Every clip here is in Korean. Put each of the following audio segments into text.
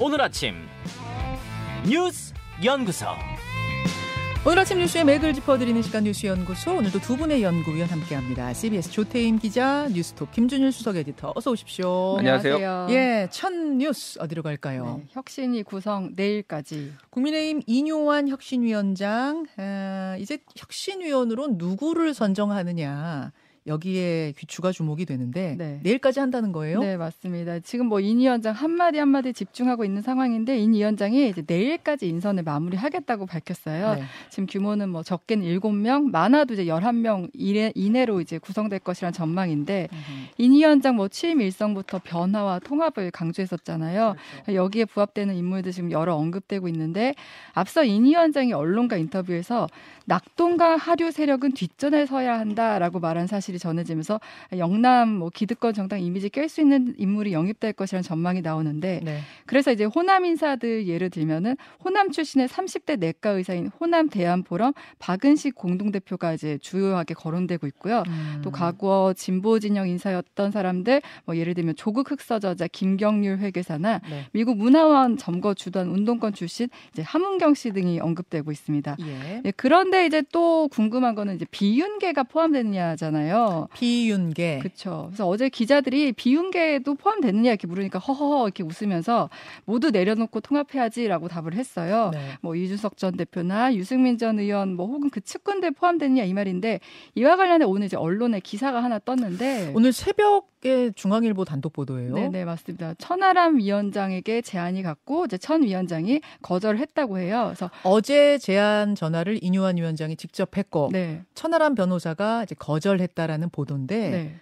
오늘 아침 뉴스 연구소. 오늘 아침 뉴스의 맥을 짚어드리는 시간 뉴스 연구소 오늘도 두 분의 연구위원 함께합니다. CBS 조태임 기자, 뉴스톱 김준일 수석 에디터 어서 오십시오. 안녕하세요. 예, 첫 뉴스 어디로 갈까요? 네, 혁신위 구성 내일까지. 국민의힘 인요한 혁신위원장 아, 이제 혁신위원으로 누구를 선정하느냐 여기에 귀추가 주목이 되는데 네. 내일까지 한다는 거예요? 네, 맞습니다. 지금 뭐 인 위원장 한마디 한마디 집중하고 있는 상황인데 인 위원장이 이제 내일까지 인선을 마무리하겠다고 밝혔어요. 네. 지금 규모는 뭐 적게는 7명, 많아도 이제 11명 이내, 이내로 이제 구성될 것이란 전망인데 인 위원장 뭐 취임 일성부터 변화와 통합을 강조했었잖아요. 그렇죠. 여기에 부합되는 인물들 지금 여러 언급되고 있는데 앞서 인 위원장이 언론과 인터뷰에서 낙동강 하류 세력은 뒷전에 서야 한다라고 말한 사실이 전해지면서 영남 뭐 기득권 정당 이미지 깰 수 있는 인물이 영입될 것이라는 전망이 나오는데 네. 그래서 이제 호남 인사들 예를 들면은 호남 출신의 30대 내과 의사인 호남 대한포럼 박은식 공동대표가 이제 주요하게 거론되고 있고요. 음. 또 과거 진보 진영 인사였던 사람들 뭐 예를 들면 조국 흑서 저자 김경률 회계사나 네. 미국 문화원 점거 주던 운동권 출신 이제 함은경 씨 등이 언급되고 있습니다. 예. 예, 그런데 이제 또 궁금한 거는 이제 비윤계가 포함되느냐잖아요. 비윤계. 그렇죠. 그래서 어제 기자들이 비윤계도 포함되느냐 이렇게 물으니까 허허허 이렇게 웃으면서 모두 내려놓고 통합해야지라고 답을 했어요. 네. 뭐 이준석 전 대표나 유승민 전 의원 뭐 혹은 그 측근들 포함되느냐 이 말인데 이와 관련해 오늘 이제 언론에 기사가 하나 떴는데 오늘 새벽 에 중앙일보 단독 보도예요. 네, 네, 맞습니다. 천하람 위원장에게 제안이 갔고 이제 천 위원장이 거절했다고 해요. 그래서 어제 제안 전화를 이뇨환 위원장이 직접 했고 네. 천하람 변호사가 이제 거절했다라는 보도인데 네.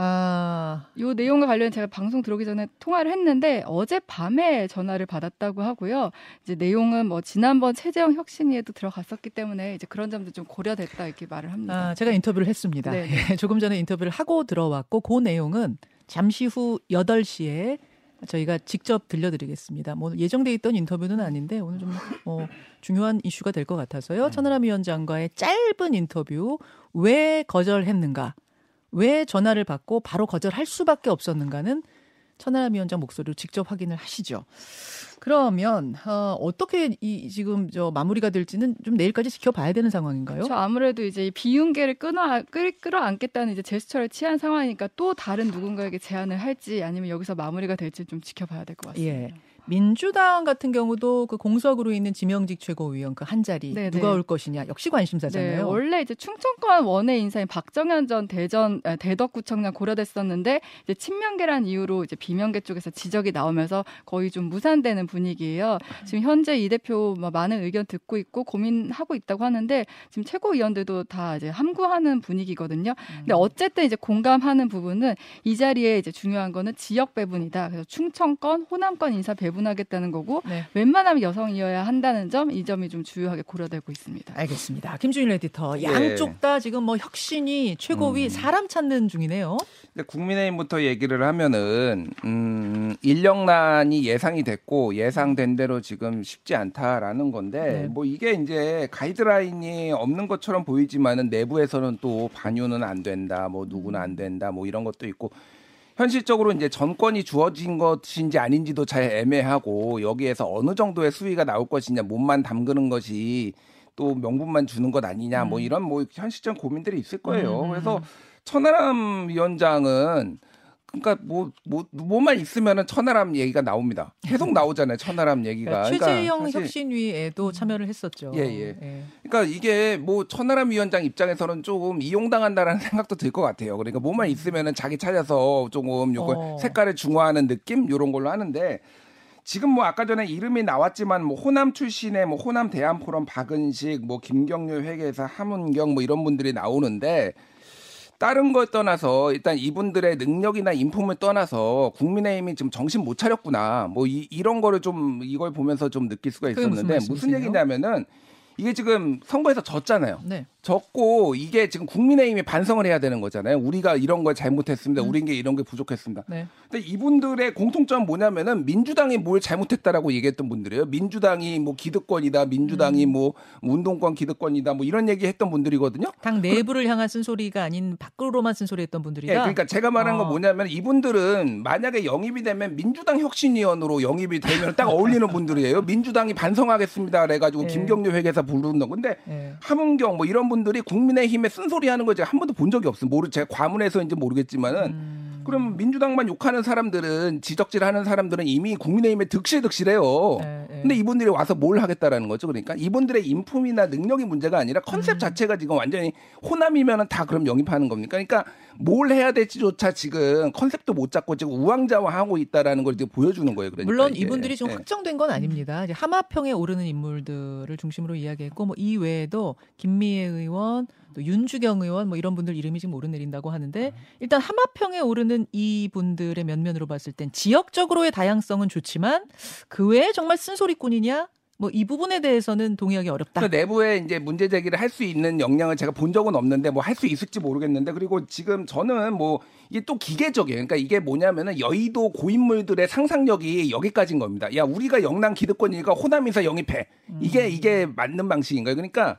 아 요 내용과 관련 제가 방송 들어오기 전에 통화를 했는데 어제 밤에 전화를 받았다고 하고요. 이제 내용은 뭐 지난번 최재형 혁신위에도 들어갔었기 때문에 이제 그런 점도 좀 고려됐다 이렇게 말을 합니다. 아, 제가 인터뷰를 했습니다. 네, 조금 전에 인터뷰를 하고 들어왔고 그 내용은 잠시 후 8시에 저희가 직접 들려드리겠습니다. 뭐 예정돼 있던 인터뷰는 아닌데 오늘 좀뭐 중요한 이슈가 될 것 같아서요. 천하람 위원장과의 짧은 인터뷰 왜 거절했는가? 왜 전화를 받고 바로 거절할 수밖에 없었는가는 천하람 위원장 목소리로 직접 확인을 하시죠. 그러면 어, 어떻게 이 지금 저 마무리가 될지는 좀 내일까지 지켜봐야 되는 상황인가요? 저 아무래도 이제 이 비윤계를 끊어 끌, 끌어안겠다는 이제 제스처를 취한 상황이니까 또 다른 누군가에게 제안을 할지 아니면 여기서 마무리가 될지 좀 지켜봐야 될 것 같습니다. 예. 민주당 같은 경우도 그 공석으로 있는 지명직 최고위원 그 한 자리 네, 누가 네. 올 것이냐 역시 네, 관심사잖아요. 원래 이제 충청권 원외 인사인 박정현 전 대전 아, 대덕구청장 고려됐었는데 이제 친명계란 이유로 이제 비명계 쪽에서 지적이 나오면서 거의 좀 무산되는 분위기예요. 지금 현재 이 대표 뭐 많은 의견 듣고 있고 고민하고 있다고 하는데 지금 최고위원들도 다 이제 함구하는 분위기거든요. 근데 어쨌든 이제 공감하는 부분은 이 자리에 이제 중요한 거는 지역 배분이다. 그래서 충청권, 호남권 인사 배분 하겠다는 거고 네. 웬만하면 여성이어야 한다는 점, 이 점이 좀 주요하게 고려되고 있습니다. 알겠습니다. 김준일 에디터 예. 양쪽 다 지금 뭐 혁신이 최고위 음. 사람 찾는 중이네요. 근데 국민의힘부터 얘기를 하면은 음, 인력난이 예상이 됐고 예상된 대로 지금 쉽지 않다라는 건데 네. 뭐 이게 이제 가이드라인이 없는 것처럼 보이지만은 내부에서는 또 반유는 안 된다, 뭐 누구는 안 된다, 뭐 이런 것도 있고 현실적으로 이제 전권이 주어진 것인지 아닌지도 잘 애매하고 여기에서 어느 정도의 수위가 나올 것이냐 몸만 담그는 것이 또 명분만 주는 것 아니냐 뭐 이런 뭐 현실적 고민들이 있을 거예요. 음. 그래서 천하람 위원장은 그러니까 뭐, 뭐 뭐만 있으면은 천하람 얘기가 나옵니다. 계속 나오잖아요. 천하람 얘기가. 그러니까 최재형 사실- 혁신위에도 참여를 했었죠. 예, 예. 그러니까 이게 뭐 천하람 위원장 입장에서는 조금 이용당한다라는 생각도 들 것 같아요. 그러니까 뭐만 있으면은 자기 찾아서 조금 요걸 어. 색깔을 중화하는 느낌 요런 걸로 하는데 지금 뭐 아까 전에 이름이 나왔지만 뭐 호남 출신의 뭐 호남 대한포럼 박은식 뭐 김경률 회계사 함은경 뭐 이런 분들이 나오는데 다른 걸 떠나서 일단 이분들의 능력이나 인품을 떠나서 국민의힘이 지금 정신 못 차렸구나. 뭐 이, 이런 거를 좀 이걸 보면서 좀 느낄 수가 무슨 있었는데 무슨, 말씀이세요? 얘기냐면은 이게 지금 선거에서 졌잖아요. 네. 적고 이게 지금 국민의힘이 반성을 해야 되는 거잖아요. 우리가 이런 걸 잘못했습니다. 음. 우리게 이런 게 부족했습니다. 네. 근데 이분들의 공통점은 뭐냐면은 민주당이 뭘 잘못했다라고 얘기했던 분들이에요. 민주당이 뭐 기득권이다, 민주당이 음. 뭐 운동권 기득권이다, 뭐 이런 얘기했던 분들이거든요. 당 내부를 향한 쓴소리가 아닌 밖으로만 쓴소리했던 예, 분들이다. 그러니까 제가 말한 건 어. 뭐냐면 이분들은 만약에 영입이 되면 민주당 혁신위원으로 영입이 되면 딱 어울리는 분들이에요. 민주당이 반성하겠습니다. 그래가지고 예. 김경률 회계사 부르는 거. 근데 예. 함은경 뭐 이런 분 들이 국민의힘에 쓴소리 하는 걸 제가 한 번도 본 적이 없어요. 모르 제가 과문해서인지 모르겠지만은 음. 그럼 민주당만 욕하는 사람들은 지적질하는 사람들은 이미 국민의힘에 득실득실해요. 예, 예. 근데 이분들이 와서 뭘 하겠다라는 거죠. 그러니까 이분들의 인품이나 능력이 문제가 아니라 컨셉 음. 자체가 지금 완전히 호남이면은 다 그럼 영입하는 겁니까? 그러니까 뭘 해야 될지조차 지금 컨셉도 못 잡고 지금 우왕좌왕하고 있다라는 걸 지금 보여주는 거예요. 그러니까 물론 이게. 이분들이 지금 예. 확정된 건 아닙니다. 이제 하마평에 오르는 인물들을 중심으로 이야기했고 뭐 이외에도 김미애 의원, 또 윤주경 의원 뭐 이런 분들 이름이 지금 오르내린다고 하는데 일단 하마평에 오르는 이 분들의 면면으로 봤을 땐 지역적으로의 다양성은 좋지만 그 외에 정말 쓴소리꾼이냐? 뭐이 부분에 대해서는 동의하기 어렵다. 그 내부에 이제 문제 제기를 할 수 있는 역량을 제가 본 적은 없는데 뭐 할 수 있을지 모르겠는데 그리고 지금 저는 뭐 이게 또 기계적이에요. 그러니까 이게 뭐냐면은 여의도 고인물들의 상상력이 여기까지인 겁니다. 야 우리가 영남 기득권이니까 호남에서 영입해. 이게 이게 맞는 방식인 거예요. 그러니까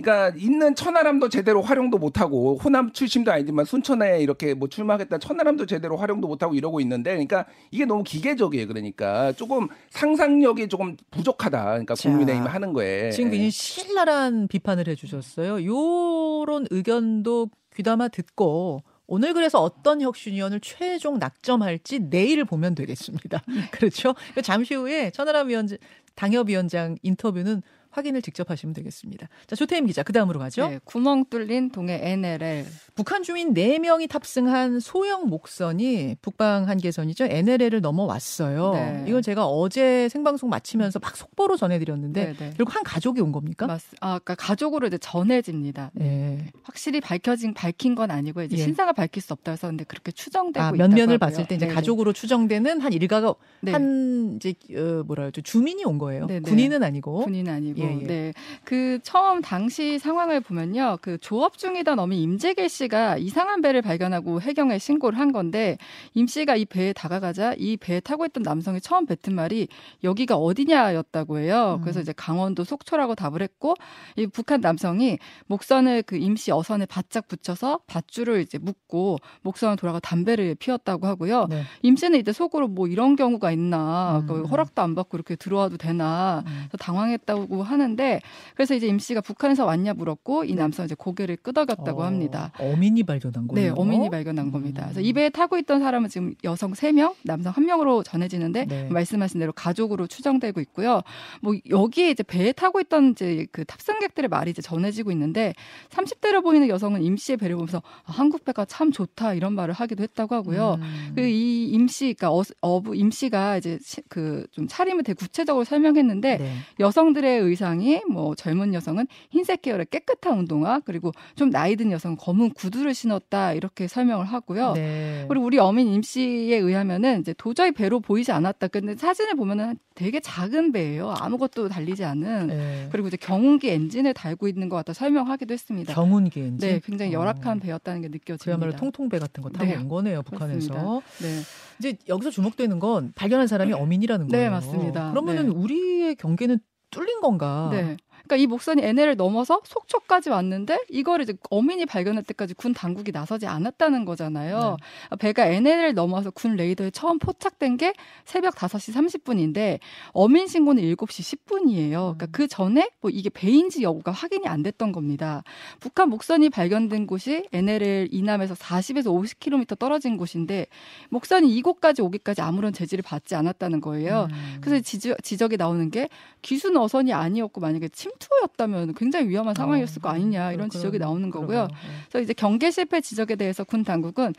그러니까 있는 천하람도 제대로 활용도 못하고 호남 출신도 아니지만 순천에 이렇게 뭐 출마하겠다 천하람도 제대로 활용도 못하고 이러고 있는데 그러니까 이게 너무 기계적이에요. 그러니까 조금 상상력이 조금 부족하다. 그러니까 자, 국민의힘 하는 거에 지금 굉장히 신랄한 비판을 해주셨어요. 요런 의견도 귀담아 듣고 오늘 그래서 어떤 혁신위원을 최종 낙점할지 내일 보면 되겠습니다. 그렇죠? 잠시 후에 천하람 위원장, 당협위원장 인터뷰는 확인을 직접 하시면 되겠습니다. 자, 조태임 기자, 그 다음으로 가죠. 네, 구멍 뚫린 동해 NLL. 북한 주민 4명이 탑승한 소형 목선이 북방 한계선이죠. NLL을 넘어왔어요. 네. 이건 제가 어제 생방송 마치면서 막 속보로 전해드렸는데 네, 네. 결국 한 가족이 온 겁니까? 맞, 아, 그러니까 가족으로 이제 전해집니다. 네. 확실히 밝혀진 밝힌 건 아니고 이제 예. 신상을 밝힐 수 없다 해서 근데 그렇게 추정되고 아, 면면을. 봤을 때 이제. 가족으로 추정되는 한 일가가 네. 한 이제 어, 뭐라 그러죠 주민이 온 거예요. 네네. 군인은 아니고. 군인 아니고 예, 예. 네. 그 처음 당시 상황을 보면요. 그 조업 중이던 어민 임재길 씨가 이상한 배를 발견하고 해경에 신고를 한 건데 임 씨가 이 배에 다가가자 이 배에 타고 있던 남성이 처음 뱉은 말이 여기가 어디냐였다고 해요. 음. 그래서 이제 강원도 속초라고 답을 했고 이 북한 남성이 목선을 그 임 씨 어선에 바짝 붙여서 밧줄을 이제 묶고 목선을 돌아가 담배를 피웠다고 하고요. 네. 임 씨는 이때 속으로 뭐 이런 경우가 있나, 음. 그 허락도 안 받고 이렇게 들어와도 되나, 음. 당황했다고 하는데, 그래서 이제 임 씨가 북한에서 왔냐 물었고, 이 남성 이제 고개를 끄덕였다고 어, 합니다. 어민이 발견한 네, 거예요. 어민이 발견한 겁니다. 음. 그래서 이 배에 타고 있던 사람은 지금 여성 3명, 남성 1명으로 전해지는데, 네. 말씀하신 대로 가족으로 추정되고 있고요. 뭐, 여기에 이제 배에 타고 있던 이제 그 탑승객들의 말이 이제 전해지고 있는데, 30대로 보이는 여성은 임 씨의 배를 보면서, 아, 한국 배가 참 좋다, 이런 말을 하기도 했다고 하고요. 음. 그이 임씨, 그러니까 어, 어부 임씨가 이제 그 좀 차림을 되게 구체적으로 설명했는데 네. 여성들의 의 상이 뭐 젊은 여성은 흰색 계열의 깨끗한 운동화 그리고 좀 나이 든 여성은 검은 구두를 신었다 이렇게 설명을 하고요. 네. 그리고 우리 어민 임 씨에 의하면은 이제 도저히 배로 보이지 않았다. 근데 사진을 보면은 되게 작은 배예요. 아무것도 달리지 않은. 네. 그리고 이제 경운기 엔진을 달고 있는 것 같다 설명하기도 했습니다. 경운기 엔진. 네, 굉장히 열악한 어. 배였다는 게 느껴집니다. 그야말로 통통배 같은 거 타고 네. 온 거네요, 북한에서. 맞습니다. 네. 이제 여기서 주목되는 건 발견한 사람이 어민이라는 네, 거예요. 맞습니다. 그러면은 네. 우리의 경계는 뚫린 건가? 네. 그러니까 이 목선이 NL을 넘어서 속초까지 왔는데 이거를 이제 어민이 발견할 때까지 군 당국이 나서지 않았다는 거잖아요. 네. 배가 NL을 넘어서 군 레이더에 처음 포착된 게 새벽 5시 30분인데 어민 신고는 7시 10분이에요. 그러니까 음. 그 전에 뭐 이게 배인지 여부가 확인이 안 됐던 겁니다. 북한 목선이 발견된 곳이 NLL 이남에서 40에서 50km 떨어진 곳인데 목선이 이곳까지 오기까지 아무런 제지를 받지 않았다는 거예요. 음. 그래서 지적, 지적이 나오는 게 기순 어선이 아니었고 만약에 침 투였다면 굉장히 위험한 상황이었을 거 아니냐 이런 어, 지적이 나오는 거고요. 네. 그래서 이제 경계 실패 지적에 대해서 군 당국은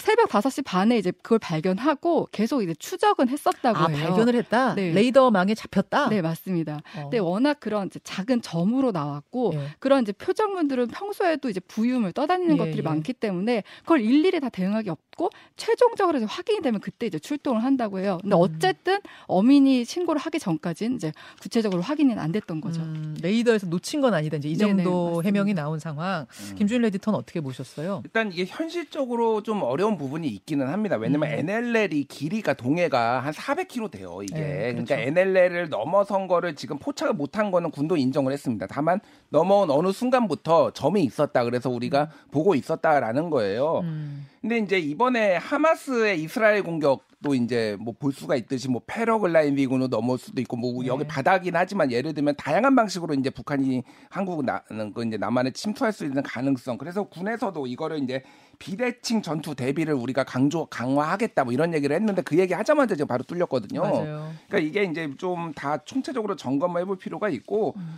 새벽 5시 반에 이제 그걸 발견하고 계속 이제 추적은 했었다고 아, 해요. 발견을 했다. 네. 레이더망에 잡혔다. 네, 맞습니다. 어. 근데 워낙 그런 이제 작은 점으로 나왔고 예. 그런 이제 표적물들은 평소에도 이제 부유물 떠다니는 예, 것들이 예. 많기 때문에 그걸 일일이 다 대응하기 없고 최종적으로 이제 확인이 되면 그때 이제 출동을 한다고 해요. 근데 음. 어쨌든 어민이 신고를 하기 전까지는 이제 구체적으로 확인이 안 됐던 거죠. 음, 레이더에서 놓친 건 아니다. 이제 이 네네, 정도 맞습니다. 해명이 나온 상황. 음. 김준일 에디터는 어떻게 보셨어요? 일단 이게 현실적으로 좀 어려운 부분이 있기는 합니다. 왜냐면 음. NLL이 길이가 동해가 한 400km 돼요. 이게 네, 그렇죠. 그러니까 NLL을 넘어선 거를 지금 포착을 못한 거는 군도 인정을 했습니다. 다만 넘어온 어느 순간부터 점이 있었다. 그래서 우리가 보고 있었다라는 거예요. 음. 근데 이제 이번에 하마스의 이스라엘 공격도 이제 뭐 볼 수가 있듯이 뭐 패러글라이딩으로 넘어올 수도 있고 뭐 네. 여기 바닥이긴 하지만 예를 들면 다양한 방식으로 이제 북한이 한국 나는 그 이제 남한에 침투할 수 있는 가능성. 그래서 군에서도 이거를 이제 비대칭 전투 대비를 우리가 강조 강화하겠다 뭐 이런 얘기를 했는데 그 얘기 하자마자 지금 바로 뚫렸거든요. 맞아요. 그러니까 이게 이제 좀 다 총체적으로 점검을 해볼 필요가 있고 음.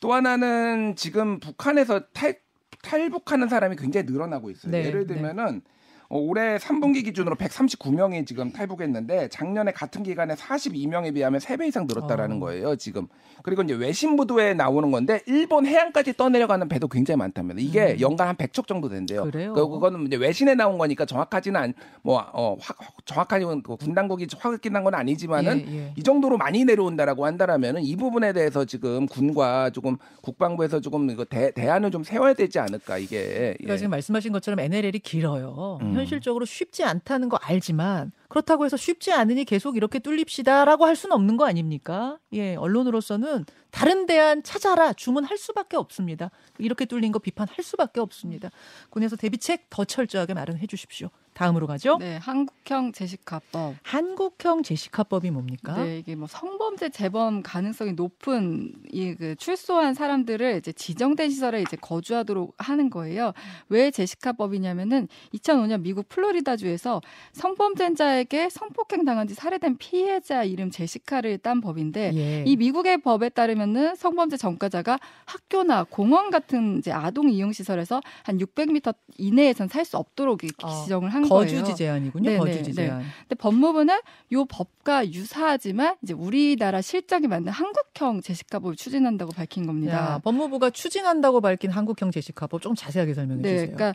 또 하나는 지금 북한에서 탈 탈북하는 사람이 굉장히 늘어나고 있어요. 네, 예를 네. 들면은 어, 올해 3분기 기준으로 139명이 지금 탈북했는데 작년에 같은 기간에 42명에 비하면 3배 이상 늘었다라는 어. 거예요, 지금. 그리고 이제 외신 보도에 나오는 건데 일본 해안까지 떠내려가는 배도 굉장히 많답니다. 이게 음. 연간 한 100척 정도 된대요. 그래요? 그- 그거는 이제 외신에 나온 거니까 정확하지는 않, 뭐, 어, 확, 정확하게 그군 당국이 확인한 건 아니지만은 예, 예. 이 정도로 많이 내려온다라고 한다라면은 이 부분에 대해서 지금 군과 조금 국방부에서 조금 이거 대, 대안을 좀 세워야 되지 않을까 이게. 그러니까 예. 지금 말씀하신 것처럼 NLL이 길어요. 음. 현실적으로 쉽지 않다는 거 알지만 그렇다고 해서 쉽지 않으니 계속 이렇게 뚫립시다라고 할 수는 없는 거 아닙니까? 예, 언론으로서는 다른 대안 찾아라 주문할 수밖에 없습니다. 이렇게 뚫린 거 비판할 수밖에 없습니다. 군에서 대비책 더 철저하게 마련해 주십시오. 다음으로 가죠. 네, 한국형 제시카법. 한국형 제시카법이 뭡니까? 네, 이게 뭐 성범죄 재범 가능성이 높은 이 그 출소한 사람들을 이제 지정된 시설에 이제 거주하도록 하는 거예요. 왜 제시카법이냐면은 2005년 미국 플로리다주에서 성범죄자에게 성폭행 당한 지 살해된 피해자 이름 제시카를 딴 법인데 예. 이 미국의 법에 따르면은 성범죄 전과자가 학교나 공원 같은 이제 아동 이용 시설에서 한 600m 이내에선 살 수 없도록 이렇게 어, 지정을 한 거주지 거예요. 제한이군요. 네, 거주지 네, 네. 제한. 근데 법무부는 요 법과 유사하지만 이제 우리나라 실정에 맞는 한국형 제시카법을 추진한다고 밝힌 겁니다. 야, 법무부가 추진한다고 밝힌 한국형 제시카법 조금 자세하게 설명해 네, 주세요. 그러니까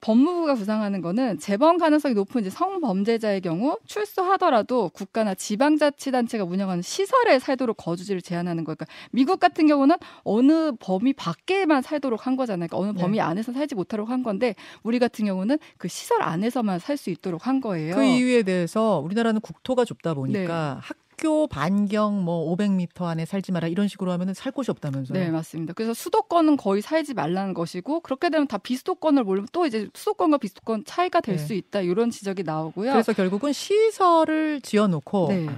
법무부가 구상하는 거는 재범 가능성이 높은 이제 성범죄자의 경우 출소하더라도 국가나 지방자치단체가 운영하는 시설에 살도록 거주지를 제한하는 거예요. 그러니까 미국 같은 경우는 어느 범위 밖에만 살도록 한 거잖아요. 그러니까 어느 네. 범위 안에서 살지 못하도록 한 건데 우리 같은 경우는 그 시설 안에서 만 살 수 있도록 한 거예요. 그 이유에 대해서 우리나라는 국토가 좁다 보니까 학교 반경 뭐 500m 안에 살지 마라 이런 식으로 하면은 살 곳이 없다면서요. 네, 맞습니다. 그래서 수도권은 거의 살지 말라는 것이고 그렇게 되면 다 비수도권을 몰면 또 이제 수도권과 비수도권 차이가 될 네. 수 있다 이런 지적이 나오고요. 그래서 결국은 시설을 지어 놓고 네.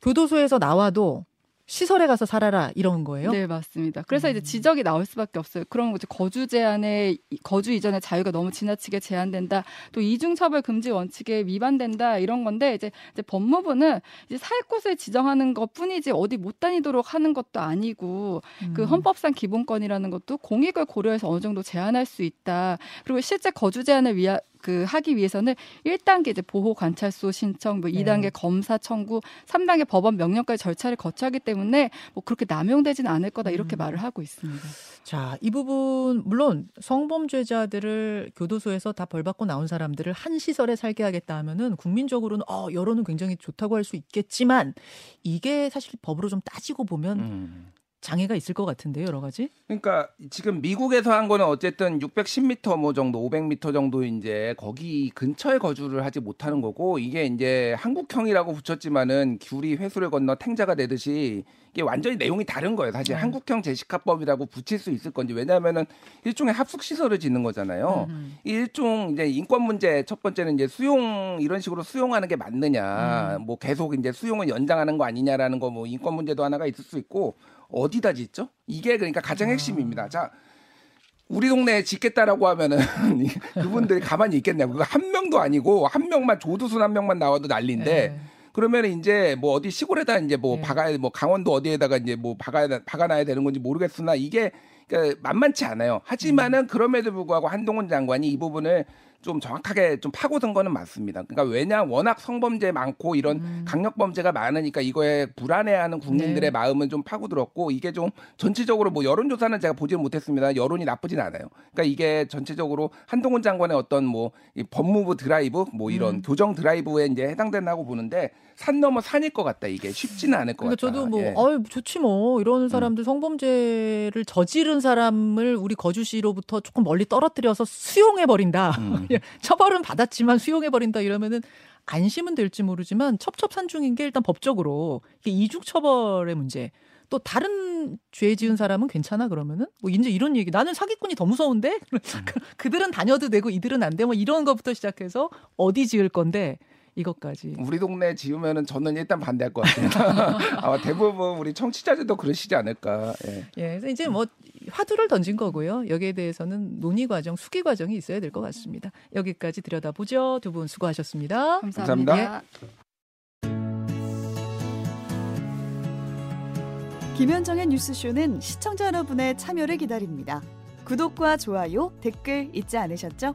교도소에서 나와도 시설에 가서 살아라 이런 거예요. 네, 맞습니다. 그래서 이제 음. 지적이 나올 수밖에 없어요. 그런 이제 거주 제한에 거주 이전의 자유가 너무 지나치게 제한된다. 또 이중 처벌 금지 원칙에 위반된다 이런 건데 이제, 이제 법무부는 이제 살 곳을 지정하는 것뿐이지 어디 못 다니도록 하는 것도 아니고 그 음. 헌법상 기본권이라는 것도 공익을 고려해서 어느 정도 제한할 수 있다. 그리고 실제 거주 제한을 위하 그 하기 위해서는 1단계 이제 보호 관찰소 신청, 뭐 네. 2단계 검사 청구, 3단계 법원 명령까지 절차를 거쳐하기 때문에 뭐 그렇게 남용되지는 않을 거다 이렇게 음. 말을 하고 있습니다. 자, 이 부분 물론 성범죄자들을 교도소에서 다 벌 받고 나온 사람들을 한 시설에 살게 하겠다 하면은 국민적으로는 어, 여론은 굉장히 좋다고 할 수 있겠지만 이게 사실 법으로 좀 따지고 보면 음. 장애가 있을 것 같은데요, 여러 가지. 그러니까 지금 미국에서 한 거는 어쨌든 610m 뭐 정도, 500m 정도 이제 거기 근처에 거주를 하지 못하는 거고 이게 이제 한국형이라고 붙였지만은 귤이 회수를 건너 탱자가 되듯이 이게 완전히 내용이 다른 거예요. 사실 네. 한국형 제시카법이라고 붙일 수 있을 건지 왜냐하면은 일종의 합숙 시설을 짓는 거잖아요. 음. 일종 이제 인권 문제 첫 번째는 이제 수용 이런 식으로 수용하는 게 맞느냐, 음. 뭐 계속 이제 수용을 연장하는 거 아니냐라는 거 뭐 인권 문제도 하나가 있을 수 있고 어디다 짓죠? 이게 그러니까 가장 아. 핵심입니다. 자. 우리 동네에 짓겠다라고 하면은 그분들이 가만히 있겠냐고. 그거 한 명도 아니고 한 명만 조두순 한 명만 나와도 난리인데 네. 그러면 이제 뭐 어디 시골에다 이제 뭐 네. 박아야 뭐 강원도 어디에다가 이제 뭐 박아야 박아놔야 되는 건지 모르겠으나 이게 그러니까 만만치 않아요. 음. 하지만은 그럼에도 불구하고 한동훈 장관이 이 부분을 좀 정확하게 좀 파고든 거는 맞습니다. 그러니까 왜냐 워낙 성범죄 많고 이런 음. 강력 범죄가 많으니까 이거에 불안해하는 국민들의 네. 마음은 좀 파고들었고 이게 좀 전체적으로 뭐 여론조사는 제가 보지는 못했습니다. 여론이 나쁘진 않아요. 그러니까 이게 전체적으로 한동훈 장관의 어떤 뭐이 법무부 드라이브 뭐 이런 음. 교정 드라이브에 이제 해당된다고 보는데 산 넘어 산일 것 같다. 이게 쉽지는 않을 것 그러니까 같다. 저도 뭐, 예. 어이, 좋지 뭐. 이런 사람들 성범죄를 저지른 사람을 우리 거주시로부터 조금 멀리 떨어뜨려서 수용해 버린다. 음. 처벌은 받았지만 수용해버린다 이러면은 안심은 될지 모르지만 첩첩산중인 게 일단 법적으로 이게 이중 처벌의 문제. 또 다른 죄 지은 사람은 괜찮아 그러면은? 뭐 이제 이런 얘기. 나는 사기꾼이 더 무서운데? 음. 그- 그들은 다녀도 되고 이들은 안 돼. 뭐 이런 것부터 시작해서 어디 지을 건데 이것까지 우리 동네 지으면은 저는 일단 반대할 것 같습니다. 아마 대부분 우리 청취자들도 그러시지 않을까. 예. 예, 그래서 이제 뭐 화두를 던진 거고요. 여기에 대해서는 논의 과정, 수기 과정이 있어야 될 것 같습니다. 여기까지 들여다보죠. 두 분 수고하셨습니다. 감사합니다. 김현정의 뉴스쇼는 시청자 여러분의 참여를 기다립니다. 구독과 좋아요, 댓글 잊지 않으셨죠?